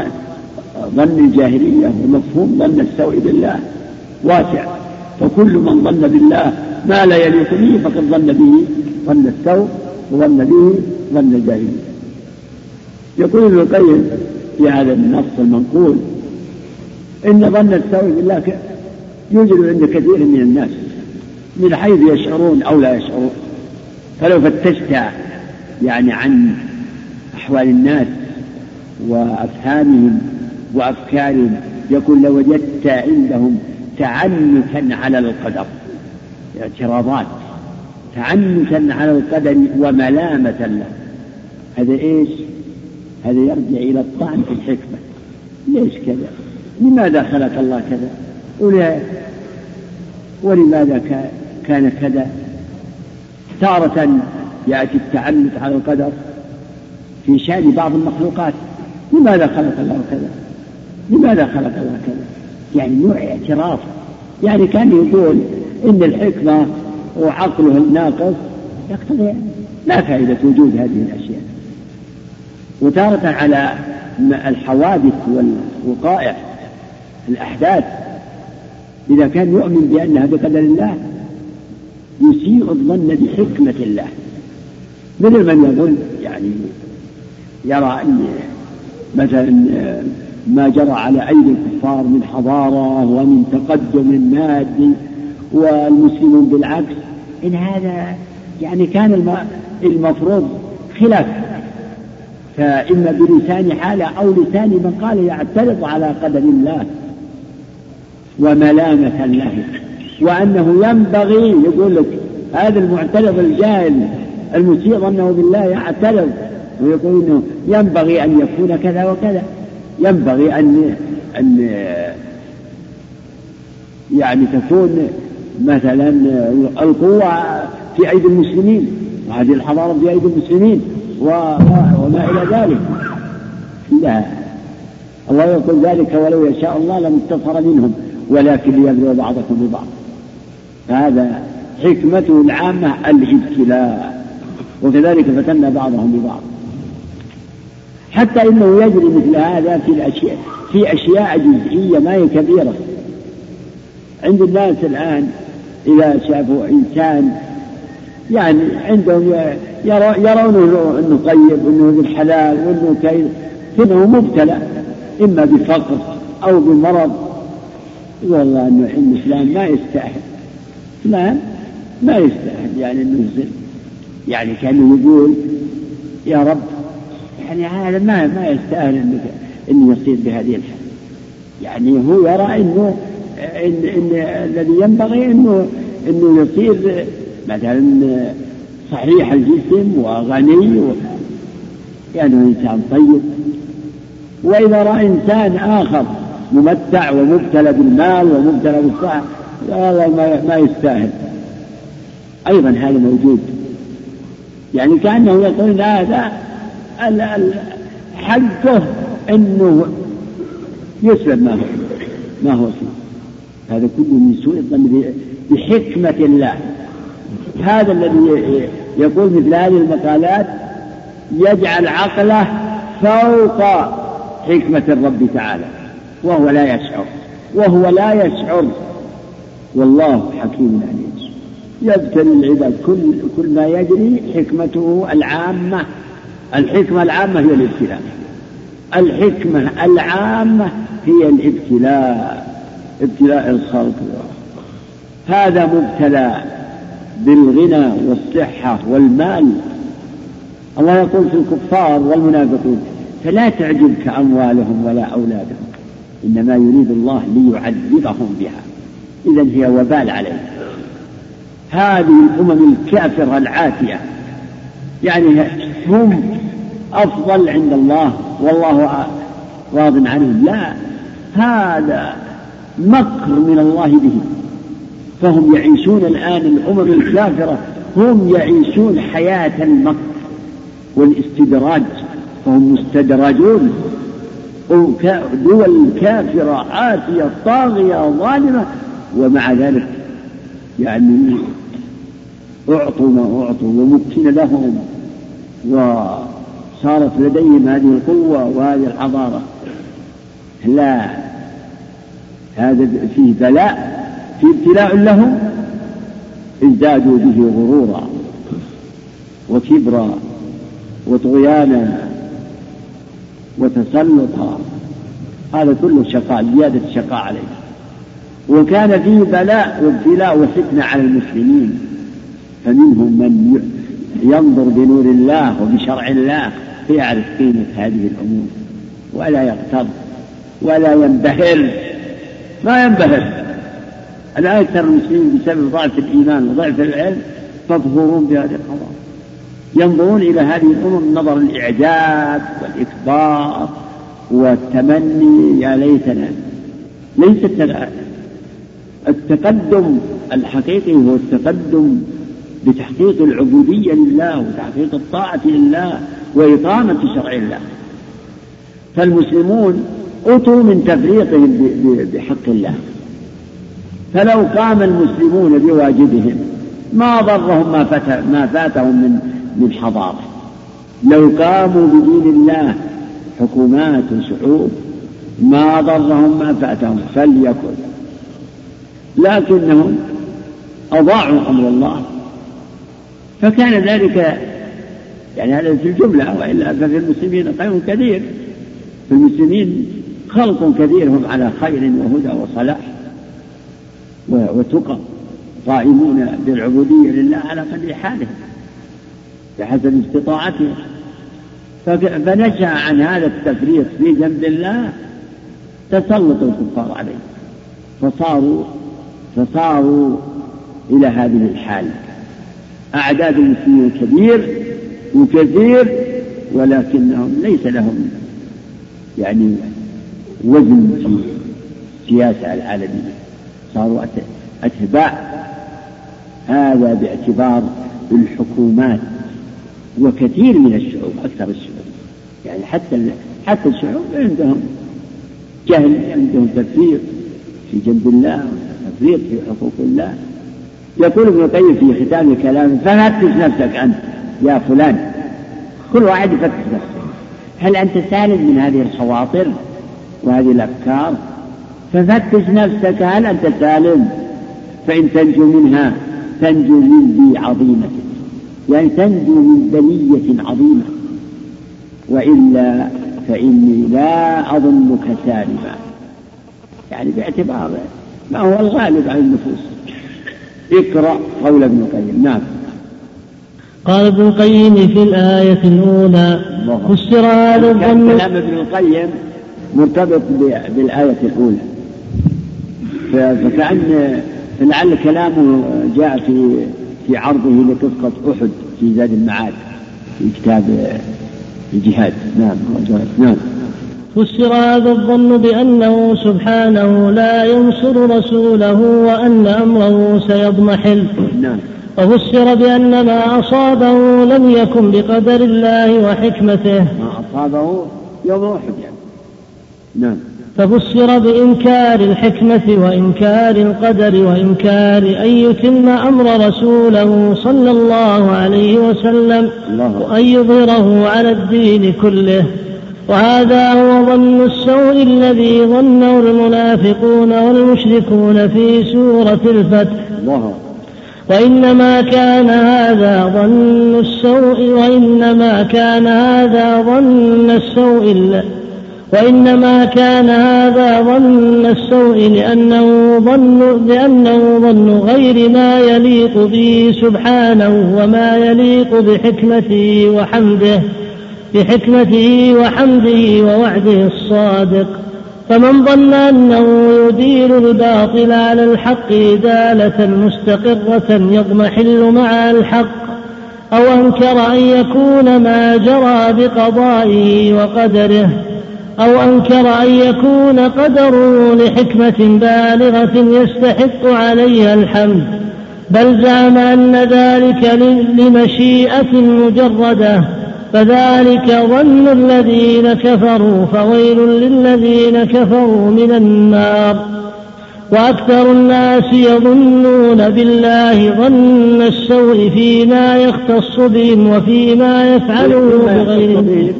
[SPEAKER 1] ظن الجاهلية ومفهوم ظن السوء بالله. واسع. فكل من ظن بالله ما لا يليق به فقد ظن به ظن السوء وظن به ظن الجاهلية. يقول ابن القيم في هذا النص المنقول إن ظن السوء بالله يوجد عند كثير من الناس من حيث يشعرون أو لا يشعرون فلو فتشت يعني عن أحوال الناس وأفهامهم وأفكارهم يقول لوجدت عندهم تعنتا على القدر اعتراضات تعنتا على القدر وملامة له هذا إيش؟ هذا يرجع إلى الطعن في الحكمة ليش كذا؟ لماذا خلق الله كذا؟ ولماذا كان كذا؟ تارة يأتي التعنت على القدر في شأن بعض المخلوقات لماذا خلق الله كذا؟ لماذا خلق الله كذا؟ يعني نوع اعتراف يعني كان يقول إن الحكمة وعقله الناقص يقتضي لا فائدة وجود هذه الأشياء وتارة على الحوادث والوقائع الأحداث إذا كان يؤمن بأنها بقدر الله يسيء الظن بحكمة الله. مثل من يظن يعني يرى أن مثلا ما جرى على أيدي الكفار من حضارة ومن تقدم مادي والمسلمون بالعكس. إن هذا يعني كان المفروض خلاف. فإما بلسان حاله أو لسان من قال يعترض على قدر الله. وملامة له. وأنه ينبغي يقول لك هذا المعترض الجاهل المسيء ظنه بالله يعترض ويقول إنه ينبغي أن يكون كذا وكذا. ينبغي أن أن يعني تكون مثلا القوة في أيدي المسلمين وهذه الحضارة في أيدي المسلمين وما إلى ذلك. لا. الله يقول ذلك ولو يشاء الله لم انتصر منهم. ولكن ليبلو بعضكم ببعض هذا حكمته العامة الابتلاء وكذلك فتنا بعضهم ببعض. حتى إنه يجري مثل هذا في الأشياء في أشياء جزئية ما هي كبيرة. عند الناس الآن إذا شافوا إنسان يعني عندهم يرونه إنه طيب وانه ذي الحلال وإنه كيد فانه مبتلى إما بفقر أو بمرض والله إنه الحين فلان ما يستاهل. فلان ما يستاهل. يعني إنه يعني كانه يقول يا رب. يعني هذا ما ما يستاهل إنك انه يصير بهذه الحال. يعني هو يرى إنه إن, إن الذي ينبغي أنه أنه يصير مثلا صحيح الجسم وغني. يعني إنسان طيب. وإذا رأى إنسان آخر ممتع ومبتلى بالمال ومبتلى بالصحة. هذا ما, ما يستاهل. أيضا هذا موجود. يعني كأنه يقول هذا حقه أنه يسلم ما هو ما هو فيه هذا كله من سوء الظن بحكمة الله. هذا الذي يقول مثل هذه المقالات يجعل عقله فوق حكمة الرب تعالى. وهو لا يشعر. وهو لا يشعر. والله حكيم عليم. يبتلي العباد كل كل ما يجري حكمته العامة. الحكمة العامة هي الابتلاء. الحكمة العامة هي الابتلاء. ابتلاء الخلق. هذا مبتلى بالغنى والصحة والمال. الله يقول في الكفار والمنافقين فلا تعجبك أموالهم ولا أولادهم. إنما يريد الله ليعذبهم بها. إذا هي وبال عليهم هذه الأمم الكافرة العاتية. يعني هم أفضل عند الله. والله راض عنهم. لا. هذا مكر من الله بهم فهم يعيشون الآن الأمم الكافرة. هم يعيشون حياة المكر والإستدراج. فهم مستدرجون. دول كافرة عاتية طاغية ظالمة ومع ذلك يعني أعطوا ما أعطوا ومكن لهم وصارت لديهم هذه القوة وهذه الحضارة. لا هذا فيه بلاء في ابتلاء لهم ازدادوا به غرورا وكبرا وطغيانا. وتسلطا هذا كله شقاء زيادة شقاء عليه. وكان فيه بلاء وابتلاء وفتنة على المسلمين. فمنهم من ينظر بنور الله وبشرع الله فيعرف قيمة هذه الأمور. ولا يغتر ولا ينبهر. ما ينبهر. الآن أكثر المسلمين بسبب ضعف الإيمان وضعف العلم مبهورون بهذه القضايا ينظرون إلى هذه الأمم نظر الإعجاب والإكبار والتمني يا ليتنا ليست التقدم الحقيقي هو التقدم بتحقيق العبودية لله وتحقيق الطاعة لله وإقامة شرع الله. فالمسلمون أتوا من تفريطهم بحق الله. فلو قام المسلمون بواجبهم ما ضرهم ما, ما فاتهم من من حضارة لو قاموا بدين الله حكومات وشعوب ما ضرهم ما فاتهم فليكن. لكنهم أضاعوا أمر الله. فكان ذلك يعني هذا في الجملة وإلا ففي المسلمين خير كثير. في المسلمين خلق كثير هم على خير وهدى وصلاح وتقى. قائمون بالعبودية لله على قدر حالهم. بحسب استطاعتهم فنشأ عن هذا التفريط في جنب الله تسلط الكفار عليه. فصاروا فصاروا إلى هذه الحال. أعداد المسلمين كبير وكثير ولكنهم ليس لهم يعني وزن في السياسة العالمية. صاروا أتباع. هذا باعتبار الحكومات. وكثير من الشعوب أكثر الشعوب. يعني حتى حتى الشعوب عندهم جهل عندهم تفريط في جنب الله تفريط في حقوق الله. يقول ابن القيم في ختام كلامه ففتش نفسك أنت يا فلان. كل واحد يفتش نفسه. هل أنت سالم من هذه الخواطر وهذه الأفكار؟ ففتش نفسك هل أنت سالم؟ فإن تنجو منها تنجو من ذي عظيمة. يعني تنجو من بلية عظيمة. وإلا فإني لا أظنك سالما. يعني باعتبار ما هو الغالب على النفوس. اقرأ قول ابن القيم. نعم.
[SPEAKER 3] قال ابن القيم في الآية الأولى فسر هذا
[SPEAKER 1] الظن كلام ابن القيم مرتبط بالآية الأولى. فكأن فلعل كلامه جاء في في عرضه لقصة أحد في زاد المعاد في كتاب الجهاد. نعم نعم.
[SPEAKER 3] فسر هذا الظن بأنه سبحانه لا ينصر رسوله وأن أمره سيضمحل.
[SPEAKER 1] نعم.
[SPEAKER 3] وفسر بأن ما أصابه لم يكن بقدر الله وحكمته.
[SPEAKER 1] ما أصابه يوم أحد يعني. نعم.
[SPEAKER 3] ففسر بإنكار الحكمة وإنكار القدر وإنكار أن يتم أمر رسوله صلى الله عليه وسلم وأن يظهره على الدين كله. وهذا هو ظن السوء الذي ظنه المنافقون والمشركون في سورة الفتح. وإنما كان هذا ظن السوء وإنما كان هذا ظن السوء وإنما كان هذا ظن السوء لأنه ظن لأنه ظن غير ما يليق به سبحانه وما يليق بحكمته وحمده بحكمته وحمده ووعده الصادق. فمن ظن أنه يدير الباطل على الحق إدالة مستقرة يضمحل مع الحق أو أنكر أن يكون ما جرى بقضائه وقدره. أو أنكر أن يكون قدره لحكمة بالغة يستحق عليها الحمد بل زعم أن ذلك لمشيئة مجردة فذلك ظن الذين كفروا فويل للذين كفروا من النار. وأكثر الناس يظنون بالله ظن السوء فيما يختص بهم وفيما يفعله بغيرهم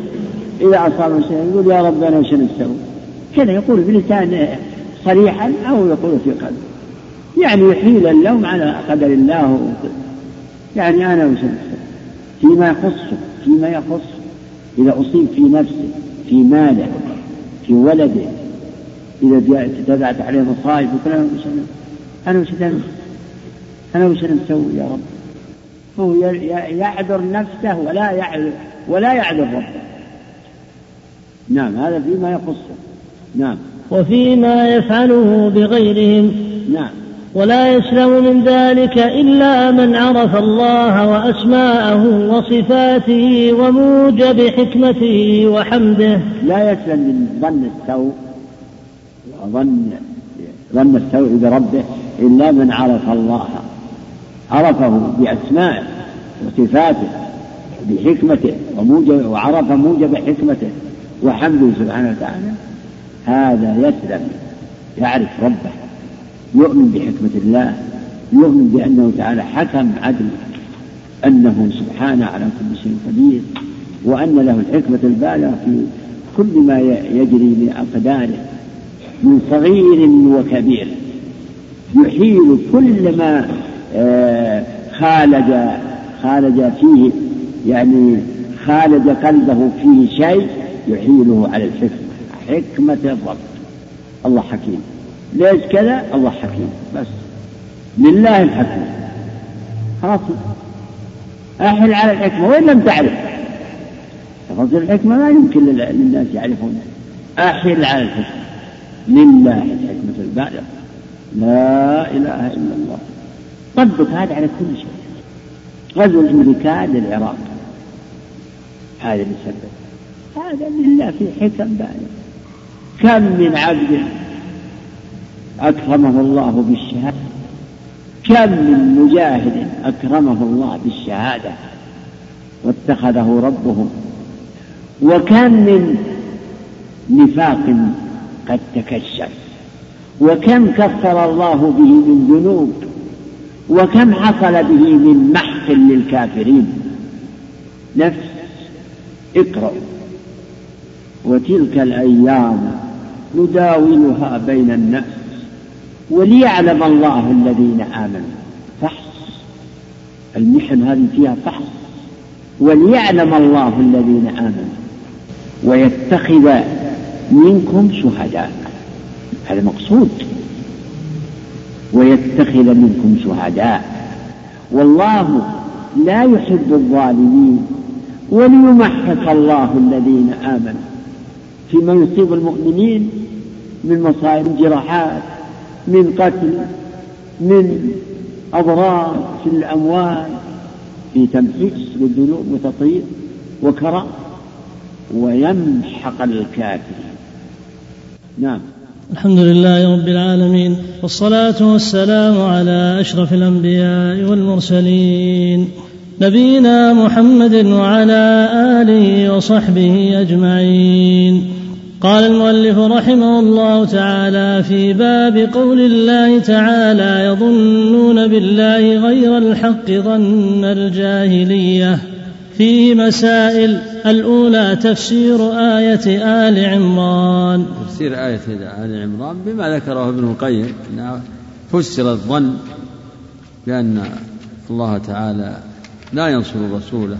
[SPEAKER 1] إذا أصاب شيء يقول يا رب أنا شنو أسوي؟ كذا يقول بلسان صريحا أو يقول في قلبه. يعني يحيل اللوم على قدر الله يعني أنا وش فيما يخصه فيما يخصه إذا أصيب في نفسه في ماله في ولده. إذا تتابعت عليه مصائب يقول أنا وش أنا وش أنا وش أسوي يا رب؟ هو يعذر نفسه ولا يعذر ولا يعذر ربه. نعم هذا فيما يخصه. نعم.
[SPEAKER 3] وفيما يفعله بغيرهم.
[SPEAKER 1] نعم.
[SPEAKER 3] ولا يسلم من ذلك إلا من عرف الله وأسماءه وصفاته وموجب حكمته وحمده.
[SPEAKER 1] لا يسلم من ظن السوء وظن ظن السوء بربه إلا من عرف الله. عرفه بأسمائه وصفاته بحكمته وموجب وعرف موجب حكمته. وحمده سبحانه وتعالى هذا يسلم يعرف ربه يؤمن بحكمة الله يؤمن بأنه تعالى حكم عدل أنه سبحانه على كل شيء قدير وأن له الحكمة البالغة في كل ما يجري من أقداره من صغير وكبير يحيل كل ما آه، خالج خالج فيه يعني خالج قلبه فيه شيء يحيله على الحكمة حكمة الرب. الله حكيم. ليش كذا؟ الله حكيم. بس. لله الحكمة خلاص. أحل على الحكمة. وإن لم تعرف؟ تفاصيل الحكمة. ما يمكن للناس يعرفون. أحل على الحكمة. لله الحكمة البالغة. لا إله إلا الله. طبق هذا على كل شيء. غزو الأمريكان للعراق. هذا اللي سبب. هذا لله في حكم بالغة كم من عبد أكرمه الله بالشهادة؟ كم من مجاهد أكرمه الله بالشهادة واتخذه ربه وكم من نفاق قد تكشف؟ وكم كفر الله به من ذنوب؟ وكم حصل به من محق للكافرين؟ نفس اقرأوا وتلك الأيام نداولها بين الناس وليعلم الله الذين آمنوا. فحص. المحن هذه فيها فحص. وليعلم الله الذين آمنوا ويتخذ منكم شهداء. هذا مقصود. ويتخذ منكم شهداء. والله لا يحب الظالمين. وليمحق الله الذين آمنوا. فيما يصيب المؤمنين من مصائب جراحات
[SPEAKER 4] من قتل من أضرار في الأموال في تمحيص وذنوب وتطهير وكرم ويمحق الكافر نعم.
[SPEAKER 3] الحمد لله رب العالمين والصلاة والسلام على أشرف الأنبياء والمرسلين نبينا محمد وعلى آله وصحبه أجمعين. قال المؤلف رحمه الله تعالى في باب قول الله تعالى يظنون بالله غير الحق ظن الجاهلية فيه مسائل الأولى تفسير آية آل عمران.
[SPEAKER 1] تفسير آية آل عمران بما ذكره ابن القيم فسر الظن بأن الله تعالى لا ينصر رسوله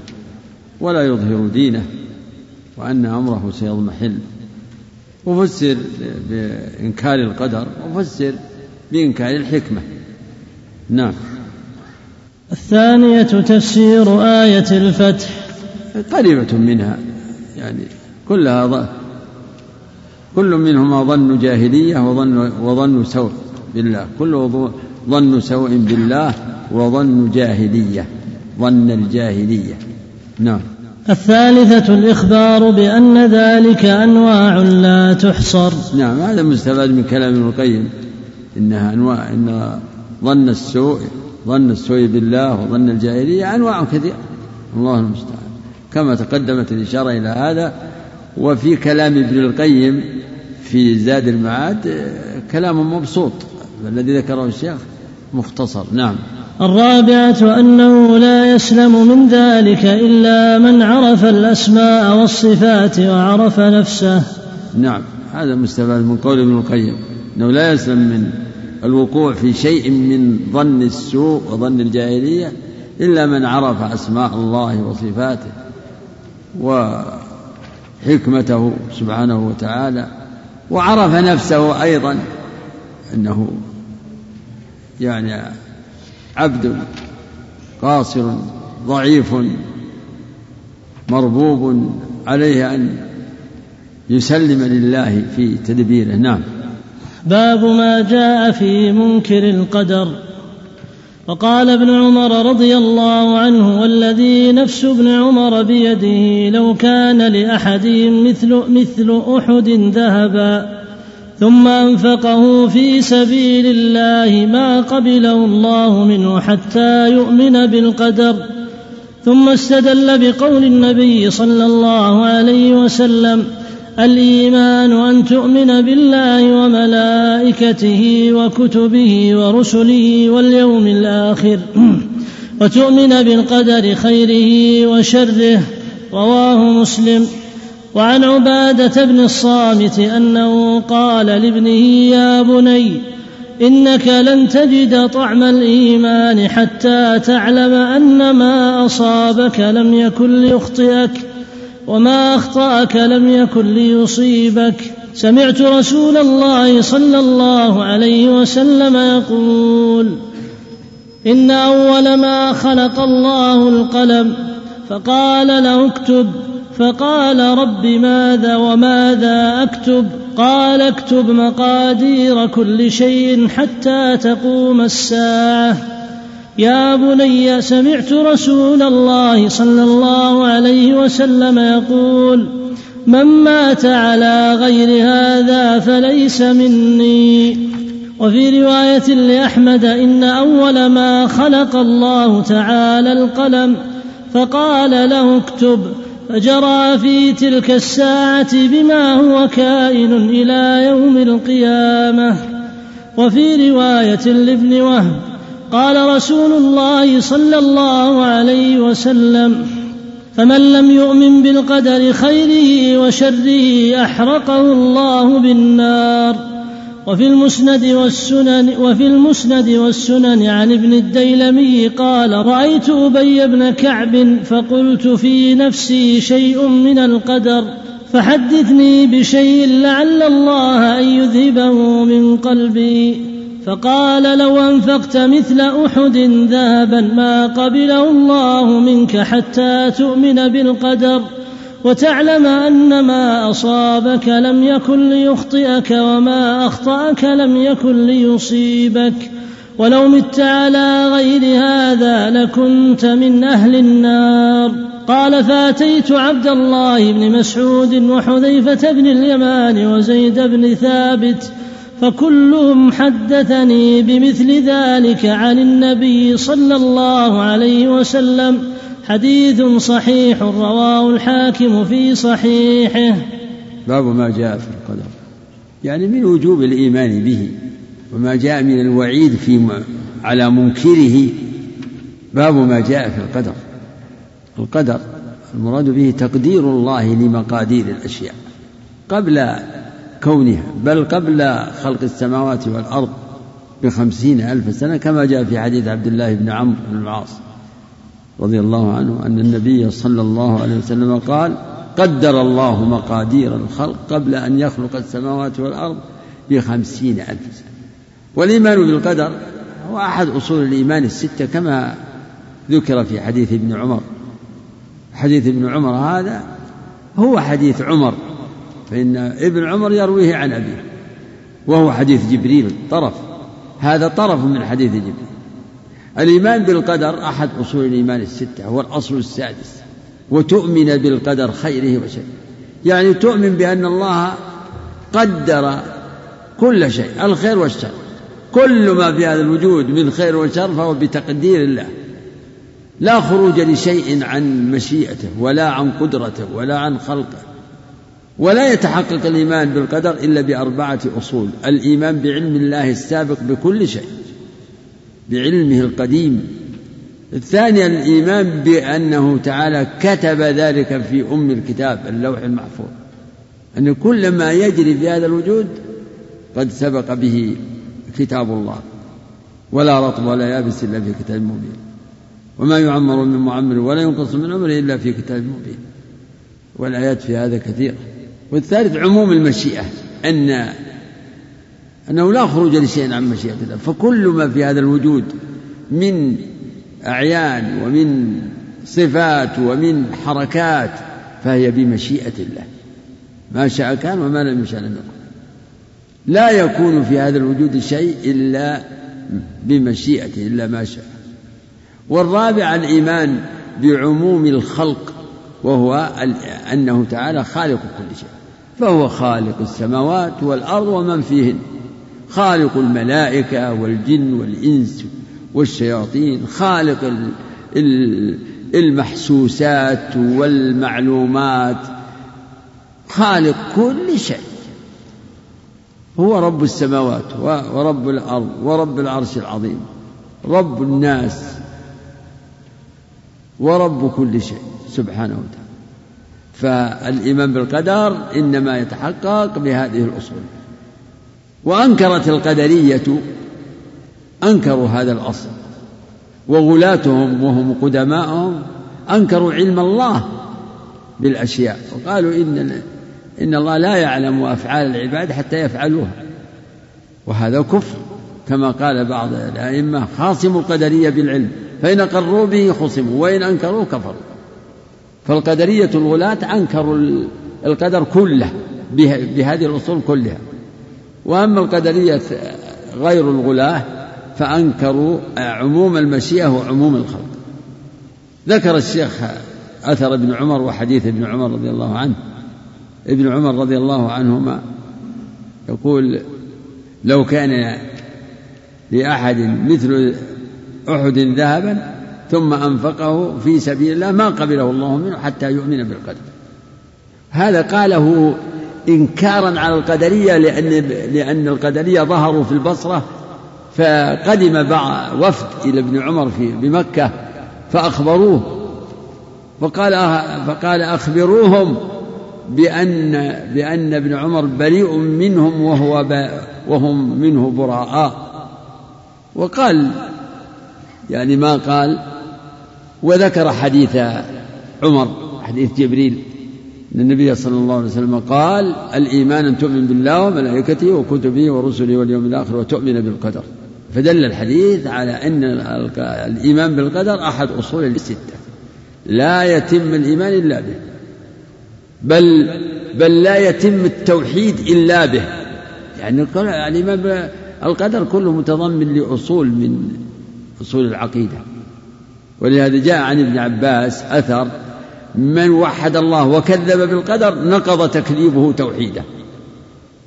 [SPEAKER 1] ولا يظهر دينه وأن أمره سيضمحل. وفسر بإنكار القدر وفسر بإنكار الحكمة. نعم.
[SPEAKER 3] الثانية تفسير آية الفتح.
[SPEAKER 1] قريبة منها يعني كلها ظن كل منهما ظن جاهلية وظن وظن سوء بالله. كل ظن سوء بالله وظن جاهلية ظن الجاهلية. نعم.
[SPEAKER 3] الثالثة الإخبار بأن ذلك أنواع لا تحصر.
[SPEAKER 1] نعم هذا مستفاد من كلام ابن القيم. إنها أنواع إن ظن السوء ظن السوء بالله وظن الجاهلية أنواع كثيرة. الله المستعان. كما تقدمت الإشارة إلى هذا وفي كلام ابن القيم في زاد المعاد كلام مبسوط الذي ذكره الشيخ مختصر. نعم.
[SPEAKER 3] الرابعة أنه لا يسلم من ذلك إلا من عرف الأسماء والصفات وعرف نفسه.
[SPEAKER 1] نعم هذا مستفاد من قول ابن القيم أنه لا يسلم من الوقوع في شيء من ظن السوء وظن الجاهلية إلا من عرف أسماء الله وصفاته وحكمته سبحانه وتعالى وعرف نفسه أيضا أنه يعني عبد قاصر ضعيف مربوب عليه أن يسلم لله في تدبيره. نعم.
[SPEAKER 3] باب ما جاء في منكر القدر. وقال ابن عمر رضي الله عنه والذي نفس ابن عمر بيده لو كان لأحدهم مثل مثل أحد ذهبا. ثم أنفقه في سبيل الله ما قبله الله منه حتى يؤمن بالقدر ثم استدل بقول النبي صلى الله عليه وسلم الإيمان أن تؤمن بالله وملائكته وكتبه ورسله واليوم الآخر وتؤمن بالقدر خيره وشره رواه مسلم. وعن عبادة بن الصامت أنه قال لابنه يا بني إنك لن تجد طعم الإيمان حتى تعلم أن ما أصابك لم يكن ليخطئك وما أخطأك لم يكن ليصيبك. سمعت رسول الله صلى الله عليه وسلم يقول إن أول ما خلق الله القلم فقال له اكتب فقال رب ماذا وماذا أكتب؟ قال اكتب مقادير كل شيء حتى تقوم الساعة. يا بني سمعت رسول الله صلى الله عليه وسلم يقول من مات على غير هذا فليس مني. وفي رواية لأحمد إن أول ما خلق الله تعالى القلم فقال له اكتب فجرى في تلك الساعة بما هو كائن إلى يوم القيامة. وفي رواية لابن وهب قال رسول الله صلى الله عليه وسلم فمن لم يؤمن بالقدر خيره وشره أحرقه الله بالنار. وفي المسند والسنن وفي المسند والسنن عن ابن الديلمي قال رأيت أبي بن كعب فقلت في نفسي شيء من القدر فحدثني بشيء لعل الله أن يذهبه من قلبي. فقال لو أنفقت مثل أحد ذهبا ما قبله الله منك حتى تؤمن بالقدر. وتعلم أن ما أصابك لم يكن ليخطئك وما أخطأك لم يكن ليصيبك. ولو مت على غير هذا لكنت من أهل النار. قال فأتيت عبد الله بن مسعود وحذيفة بن اليمان وزيد بن ثابت فكلهم حدثني بمثل ذلك عن النبي صلى الله عليه وسلم. حديث صحيح رواه الحاكم في صحيحه.
[SPEAKER 1] باب ما جاء في القدر. يعني من وجوب الإيمان به وما جاء من الوعيد في على منكره. باب ما جاء في القدر. القدر المراد به تقدير الله لمقادير الأشياء قبل كونها بل قبل خلق السماوات والأرض بخمسين ألف سنة كما جاء في حديث عبد الله بن عمرو بن العاص. رضي الله عنه أن النبي صلى الله عليه وسلم قال قدر الله مقادير الخلق قبل أن يخلق السماوات والأرض بخمسين ألف سنة. والإيمان بالقدر هو أحد أصول الإيمان الستة كما ذكر في حديث ابن عمر. حديث ابن عمر هذا هو حديث عمر فإن ابن عمر يرويه عن أبيه وهو حديث جبريل طرف هذا طرف من حديث جبريل. الإيمان بالقدر أحد أصول الإيمان الستة هو الأصل السادس. وتؤمن بالقدر خيره وشره. يعني تؤمن بأن الله قدر كل شيء الخير والشر. كل ما في هذا الوجود من خير وشر فهو بتقدير الله. لا خروج لشيء عن مشيئته ولا عن قدرته ولا عن خلقه. ولا يتحقق الإيمان بالقدر إلا بأربعة أصول. الإيمان بعلم الله السابق بكل شيء. بعلمه القديم. الثانية الإيمان بأنه تعالى كتب ذلك في أم الكتاب اللوح المحفوظ. أن كل ما يجري في هذا الوجود قد سبق به كتاب الله. ولا رطب ولا يابس إلا في كتاب مبين. وما يعمر من معمر ولا ينقص من عمره إلا في كتاب مبين. والآيات في هذا كثيرة. والثالث عموم المشيئة. أن أنه لا خروج لشيء عن مشيئة الله. فكل ما في هذا الوجود من أعيان ومن صفات ومن حركات فهي بمشيئة الله. ما شاء كان وما لم يشاء لم يكن. لا يكون في هذا الوجود شيء إلا بمشيئته إلا ما شاء. والرابع الإيمان بعموم الخلق وهو أنه تعالى خالق كل شيء. فهو خالق السماوات والأرض ومن فيهن. خالق الملائكة والجن والإنس والشياطين خالق المحسوسات والمعلومات خالق كل شيء. هو رب السماوات ورب الأرض ورب العرش العظيم رب الناس ورب كل شيء سبحانه وتعالى. فالإيمان بالقدر إنما يتحقق بهذه الأصول. وأنكرت القدرية أنكروا هذا الأصل وغلاتهم وهم قدماءهم أنكروا علم الله بالأشياء وقالوا إن إن الله لا يعلم أفعال العباد حتى يفعلوها وهذا كفر كما قال بعض الأئمة خاصموا القدرية بالعلم فإن قروا به خصموا وإن أنكروا كفروا فالقدرية الغلاة أنكروا القدر كله بهذه الأصول كلها. وأما القدرية غير الغلاة فأنكروا عموم المشيئة وعموم الخلق. ذكر الشيخ أثر ابن عمر وحديث ابن عمر رضي الله عنه. ابن عمر رضي الله عنهما يقول لو كان لأحد مثل أحد ذهبا ثم أنفقه في سبيل الله ما قبله الله منه حتى يؤمن بالقدر. هذا قاله إنكارا على القدرية لأن لأن القدرية ظهروا في البصرة فقدم وفد إلى ابن عمر في بمكة فأخبروه فقال فقال أخبروهم بأن بأن ابن عمر بريء منهم وهو وهم منه براء. وقال يعني ما قال وذكر حديث عمر حديث جبريل أن النبي صلى الله عليه وسلم قال الإيمان أن تؤمن بالله وملائكته وكتبه ورسله واليوم الآخر وتؤمن بالقدر. فدل الحديث على أن الإيمان بالقدر أحد أصول الستة. لا يتم الإيمان إلا به. بل بل لا يتم التوحيد إلا به. يعني يعني القدر كله متضمن لأصول من أصول العقيدة. ولهذا جاء عن ابن عباس أثر من وحد الله وكذب بالقدر نقض تكذيبه توحيده.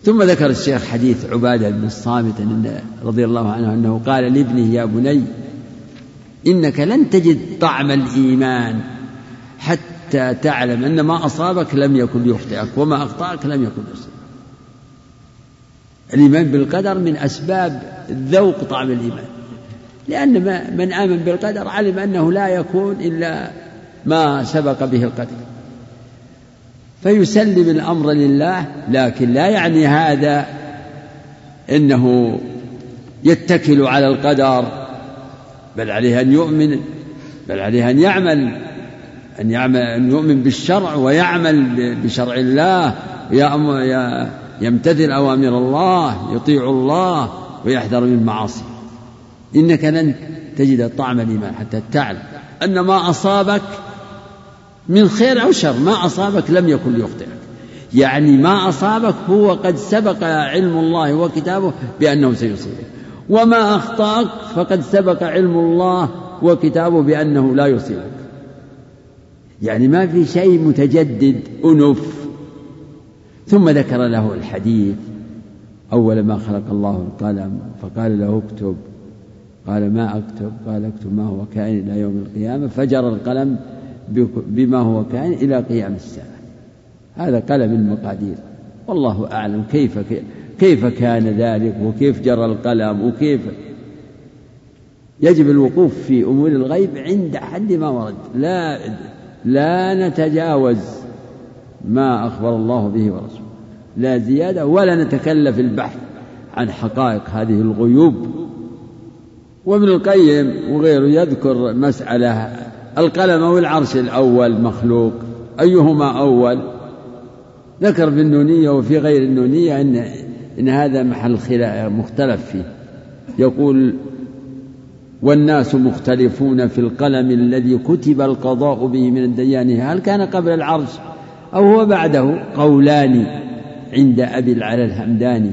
[SPEAKER 1] ثم ذكر الشيخ حديث عبادة بن الصامت رضي الله عنه أنه قال لابنه يا بني إنك لن تجد طعم الإيمان حتى تعلم أن ما أصابك لم يكن ليخطئك وما أخطأك لم يكن يصيبك الإيمان بالقدر من أسباب ذوق طعم الإيمان. لأن من آمن بالقدر علم أنه لا يكون إلا ما سبق به القدر فيسلم الأمر لله لكن لا يعني هذا أنه يتكل على القدر بل عليه أن يؤمن بل عليه أن يعمل أن يعمل أن يؤمن بالشرع ويعمل بشرع الله يمتثل أوامر الله يطيع الله ويحذر من المعاصي إنك لن تجد طعم الإيمان حتى تعلم أن ما أصابك من خير أو شر ما أصابك لم يكن ليخطئك يعني ما أصابك هو قد سبق علم الله وكتابه بأنه سيصيبك. وما أخطأك فقد سبق علم الله وكتابه بأنه لا يصيبك. يعني ما في شيء متجدد أنف. ثم ذكر له الحديث أول ما خلق الله القلم فقال له اكتب. قال ما أكتب؟ قال اكتب ما هو كائن إلى يوم القيامة. فجر القلم بما هو كائن إلى قيام الساعة. هذا قلم المقادير. والله أعلم كيف كيف كان ذلك وكيف جرى القلم وكيف يجب الوقوف في أمور الغيب عند حد ما ورد. لا لا نتجاوز ما أخبر الله به ورسوله. لا زيادة ولا نتكلف البحث عن حقائق هذه الغيوب. وابن القيم وغيره يذكر مسألة القلم أو العرش الأول مخلوق. أيهما أول؟ ذكر في النونية وفي غير النونية أن إن هذا محل خلاف مختلف فيه. يقول والناس مختلفون في القلم الذي كتب القضاء به من الديان. هل كان قبل العرش أو هو بعده؟ قولان عند أبي العلا الهمداني.